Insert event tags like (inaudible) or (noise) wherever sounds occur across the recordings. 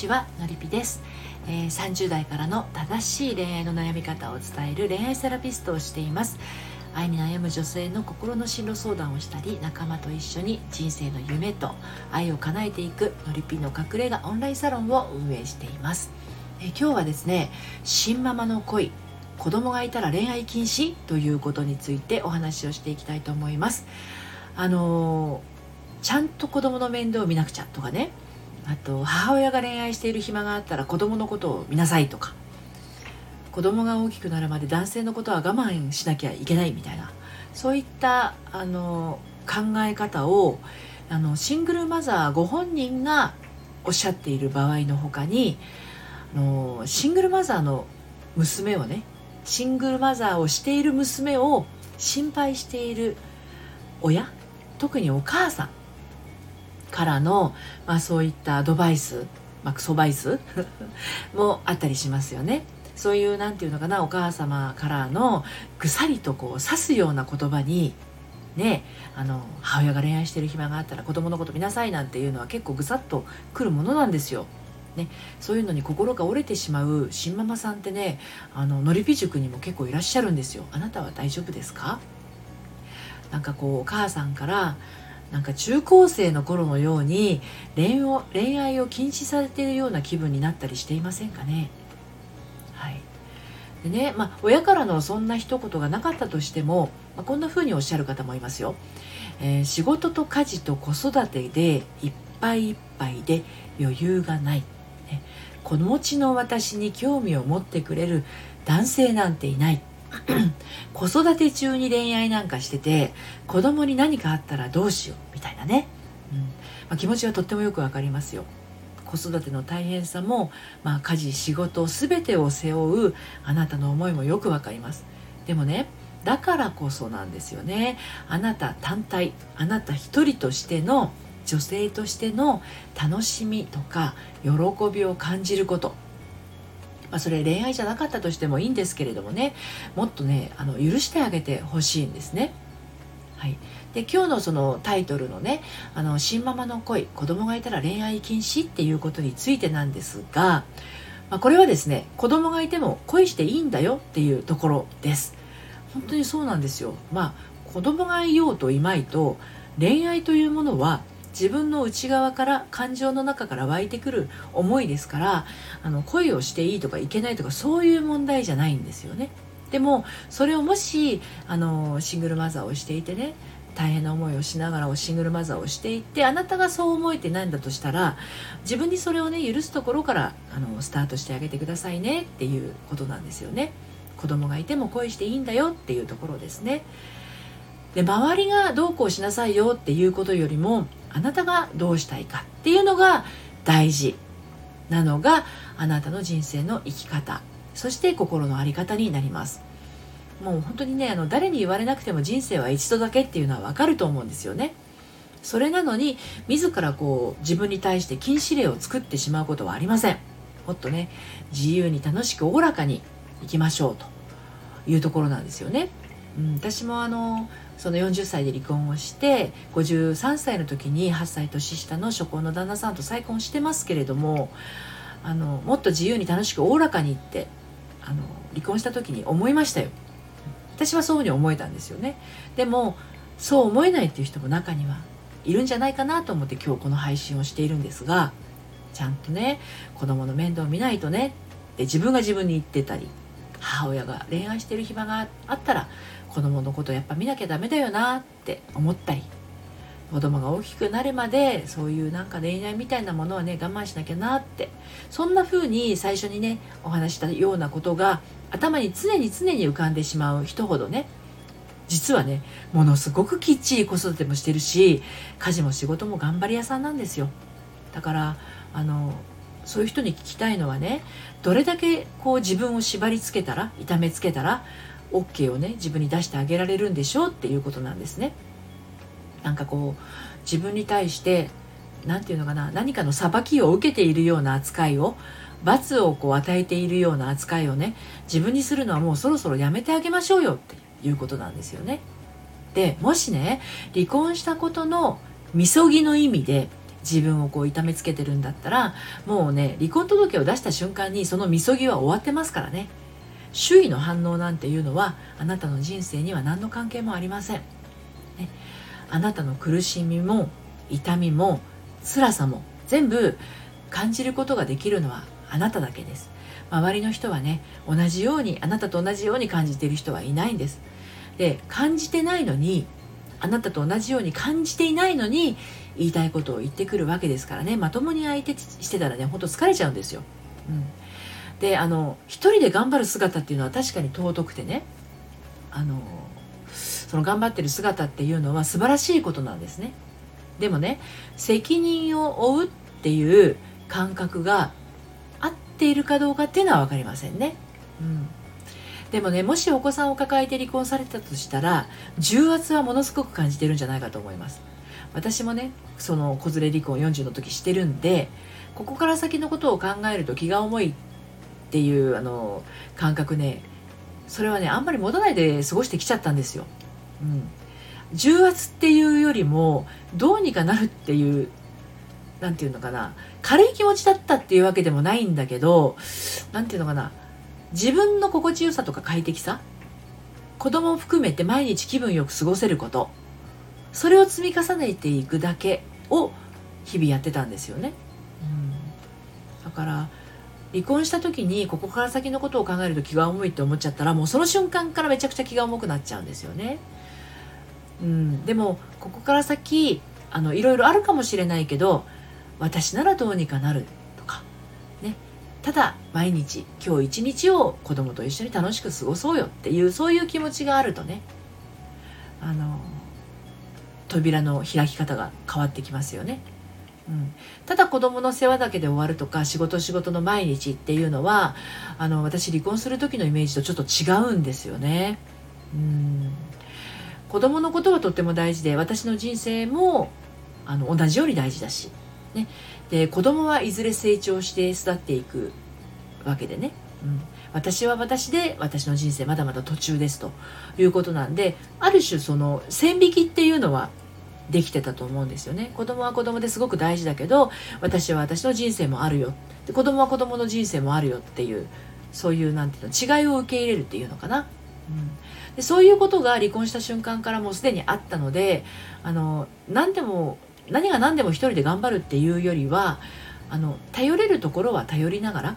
ちはのりぴです、えー、30代からの正しい恋愛の悩み方を伝える恋愛セラピストをしています。愛に悩む女性の心の進路相談をしたり仲間と一緒に人生の夢と愛を叶えていくのりぴの隠れ家オンラインサロンを運営しています、えー、今日はですね新ママの恋子供がいたら恋愛禁止ということについてお話をしていきたいと思います。あのー、ちゃんと子供の面倒を見なくちゃとかねあと母親が恋愛している暇があったら子供のことを見なさいとか。子供が大きくなるまで男性のことは我慢しなきゃいけないみたいな。そういったあの考え方をあのシングルマザーご本人がおっしゃっている場合のほかにあのシングルマザーの娘をねシングルマザーをしている娘を心配している親特にお母さんからの、まあ、そういったアドバイス、まあ、クソバイス (laughs) もあったりしますよね。そういう何て言うのかなお母様からのぐさりとこう刺すような言葉にねあの母親が恋愛してる暇があったら子供のこと見なさいなんていうのは結構ぐさっとくるものなんですよ。ね、そういうのに心が折れてしまう新ママさんってねあののりぴ塾にも結構いらっしゃるんですよ。あなたは大丈夫ですか？なんかこうお母さんからなんか中高生の頃のように恋を恋愛を禁止されているような気分になったりしていませんかね？はい、でね、まあ、親からのそんな一言がなかったとしても、まあ、こんな風におっしゃる方もいますよ。えー、仕事と家事と子育てでいっぱいいっぱいで余裕がない。ね、子持ちの私に興味を持ってくれる男性なんていない。(clears throat) 子育て中に恋愛なんかしてて子供に何かあったらどうしようみたいなね、うん。まあ、気持ちはとってもよくわかりますよ。子育ての大変さも、まあ、家事仕事全てを背負うあなたの思いもよくわかります。でもねだからこそなんですよね。あなた単体あなた一人としての女性としての楽しみとか喜びを感じること。まあ、それ恋愛じゃなかったとしてもいいんですけれどもねもっとねあの許してあげてほしいんですね。はい、で今日のそのタイトルのね「あの新ママの恋子供がいたら恋愛禁止」っていうことについてなんですが、まあ、これはですね子供がいても恋していいんだよっていうところです。本当にそうなんですよ。まあ子供がいようといまいと恋愛というものは自分の内側から感情の中から湧いてくる思いですからあの恋をしていいとかいけないとかそういう問題じゃないんですよね。でもそれをもしあのシングルマザーをしていてね大変な思いをしながらシングルマザーをしていてあなたがそう思えてないんだとしたら自分にそれをね許すところからあのスタートしてあげてくださいねっていうことなんですよね。子供がいても恋していいんだよっていうところですね。で周りがどうこうしなさいよっていうことよりもあなたがどうしたいかっていうのが大事なのがあなたの人生の生き方そして心の在り方になります。もう本当にねあの誰に言われなくても人生は一度だけっていうのは分かると思うんですよね。それなのに自らこう自分に対して禁止令を作ってしまうことはありません。もっとね自由に楽しくおおらかにいきましょうというところなんですよね、うん、私もあのその40歳で離婚をして53歳の時に8歳年下の初婚の旦那さんと再婚してますけれどもあのもっと自由に楽しくおおらかにってあの離婚した時に思いましたよ。私はそういうふうに思えたんですよね。でもそう思えないっていう人も中にはいるんじゃないかなと思って今日この配信をしているんですがちゃんとね子供の面倒を見ないとねって自分が自分に言ってたり母親が恋愛してる暇があったら子供のことやっぱ見なきゃダメだよなって思ったり子供が大きくなるまでそういうなんか恋愛みたいなものはね我慢しなきゃなってそんな風に最初にねお話したようなことが頭に常に常に浮かんでしまう人ほどね実はねものすごくきっちり子育てもしてるし家事も仕事も頑張り屋さんなんですよ。だからあのそういう人に聞きたいのはねどれだけこう自分を縛りつけたら痛めつけたら OK をね自分に出してあげられるんでしょうっていうことなんですね。なんかこう自分に対して何て言うのかな何かの裁きを受けているような扱いを罰をこう与えているような扱いをね自分にするのはもうそろそろやめてあげましょうよっていうことなんですよね。でもしね離婚したことのみそぎの意味で自分をこう痛めつけてるんだったらもうね離婚届を出した瞬間にそのみそぎは終わってますからね。周囲の反応なんていうのはあなたの人生には何の関係もありません、ね、あなたの苦しみも痛みも辛さも全部感じることができるのはあなただけです。周りの人はね同じようにあなたと同じように感じている人はいないんです。で感じてないのにあなたと同じように感じていないのに言いたいことを言ってくるわけですからねまともに相手してたらねほんと疲れちゃうんですよ。うん、であの一人で頑張る姿っていうのは確かに尊くてねあのその頑張ってる姿っていうのは素晴らしいことなんですね。でもね責任を負うっていう感覚が合っているかどうかっていうのは分かりませんね。うんでもねもしお子さんを抱えて離婚されたとしたら重圧はものすごく感じてるんじゃないかと思います私もねその子連れ離婚40の時してるんでここから先のことを考えると気が重いっていうあの感覚ねそれはねあんまり持たないで過ごしてきちゃったんですよ。うん、重圧っていうよりもどうにかなるっていう何て言うのかな軽い気持ちだったっていうわけでもないんだけど何て言うのかな自分の心地よさとか快適さ子供を含めて毎日気分よく過ごせることそれを積み重ねていくだけを日々やってたんですよね。うん、だから離婚した時にここから先のことを考えると気が重いって思っちゃったらもうその瞬間からめちゃくちゃ気が重くなっちゃうんですよね。うん、でもここから先あのいろいろあるかもしれないけど私ならどうにかなるただ毎日今日一日を子供と一緒に楽しく過ごそうよっていうそういう気持ちがあるとねあの扉の開き方が変わってきますよね。うん、ただ子供の世話だけで終わるとか仕事仕事の毎日っていうのはあの私離婚する時のイメージとちょっと違うんですよね。うん子供のことはとっても大事で私の人生もあの同じように大事だし、ね、で子供はいずれ成長して育っていくわけでね、うん、私は私で私の人生まだまだ途中ですと。いうことなんである種その線引きっていうのはできてたと思うんですよね。子供は子供ですごく大事だけど私は私の人生もあるよ。で子供は子供の人生もあるよっていうそういうなんていうの違いを受け入れるっていうのかな、うん、でそういうことが離婚した瞬間からもうすでにあったのであの何でも何が何でも一人で頑張るっていうよりはあの頼れるところは頼りながら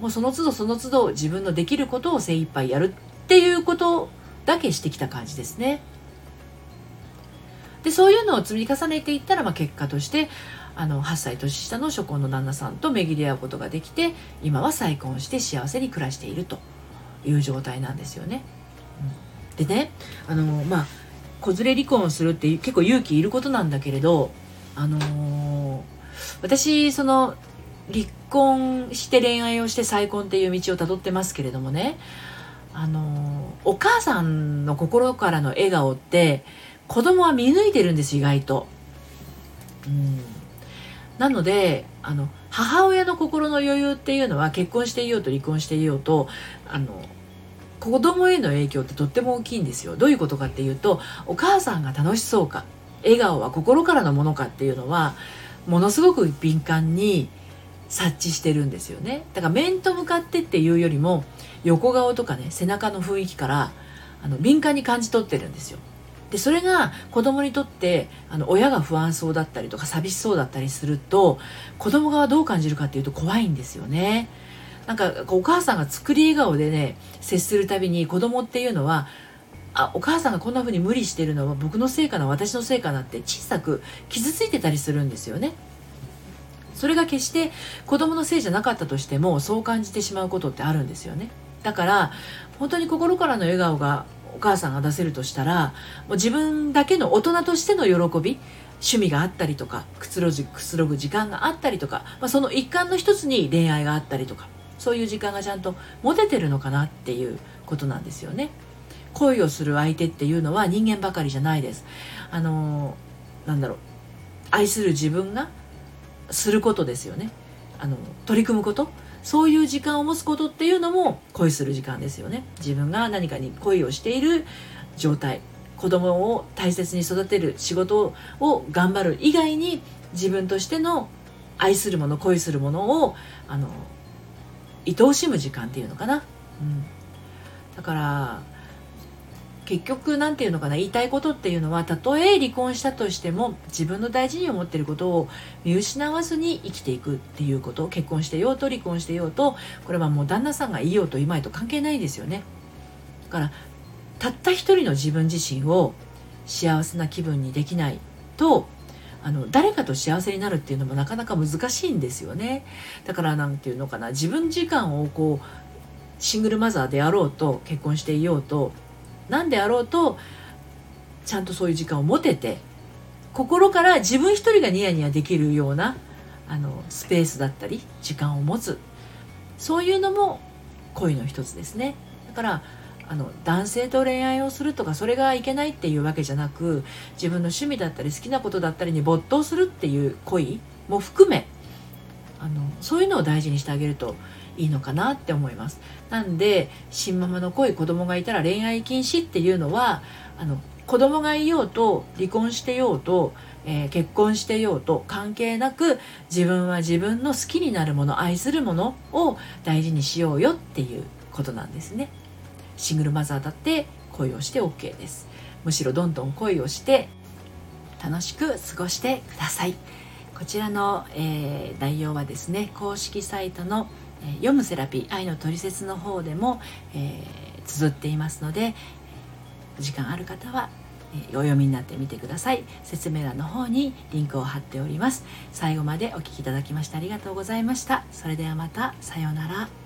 もうその都度その都度自分のできることを精一杯やるっていうことだけしてきた感じですね。でそういうのを積み重ねていったら、まあ、結果としてあの8歳年下の初婚の旦那さんと巡り合うことができて今は再婚して幸せに暮らしているという状態なんですよね。うん、でねあのまあ子連れ離婚をするって結構勇気いることなんだけれどあのー、私その離婚して恋愛をして再婚っていう道をたどってますけれどもねあのー、お母さんの心からの笑顔って子供は見抜いてるんです意外と。うんなのであの母親の心の余裕っていうのは結婚していようと離婚していようとあの子供への影響ってとっても大きいんですよ。どういうことかっていうとお母さんが楽しそうか笑顔は心からのものかっていうのはものすごく敏感に察知してるんですよね。だから面と向かってっていうよりも横顔とかね背中の雰囲気からあの敏感に感じ取ってるんですよ。でそれが子供にとってあの親が不安そうだったりとか寂しそうだったりすると子供がどう感じるかっていうと怖いんですよね。なんかお母さんが作り笑顔でね接するたびに子供っていうのはあお母さんがこんな風に無理してるのは僕のせいかな私のせいかなって小さく傷ついてたりするんですよね。それが決して子供のせいじゃなかったとしてもそう感じてしまうことってあるんですよね。だから本当に心からの笑顔がお母さんが出せるとしたらもう自分だけの大人としての喜び趣味があったりとかくつろぐ時間があったりとか、まあ、その一環の一つに恋愛があったりとかそういう時間がちゃんと持ててるのかなっていうことなんですよね。恋をする相手っていうのは人間ばかりじゃないです。あのなんだろう愛する自分がすることですよね。あの取り組むことそういう時間を持つことっていうのも恋する時間ですよね自分が何かに恋をしている状態子供を大切に育てる仕事を頑張る以外に自分としての愛するもの恋するものをあの愛おしむ時間っていうのかな、うん、だから結局何て言うのかな言いたいことっていうのはたとえ離婚したとしても自分の大事に思ってることを見失わずに生きていくっていうこと結婚してようと離婚してようとこれはもう旦那さんがいようといまいと関係ないですよね。だからたった一人の自分自身を幸せな気分にできないとあの誰かと幸せになるっていうのもなかなか難しいんですよね。だから何て言うのかな自分時間をこうシングルマザーであろうと結婚していようと何であろうとちゃんとそういう時間を持てて心から自分一人がニヤニヤできるようなあのスペースだったり時間を持つ。そういうのも恋の一つですね。だからあの男性と恋愛をするとかそれがいけないっていうわけじゃなく自分の趣味だったり好きなことだったりに没頭するっていう恋も含めあのそういうのを大事にしてあげるといいのかなって思います。なんで新ママの恋子供がいたら恋愛禁止っていうのはあの子供がいようと離婚してようと、えー、結婚してようと関係なく自分は自分の好きになるもの愛するものを大事にしようよっていうことなんですね。シングルマザーだって恋をして OK です。むしろどんどん恋をして楽しく過ごしてください。こちらの、えー、内容はですね公式サイトのえ「読むセラピー愛のトリセツの方でも、えー、綴っていますので時間ある方はお読みになってみてください。説明欄の方にリンクを貼っております。最後までお聴きいただきましてありがとうございました。それではまた。さようなら。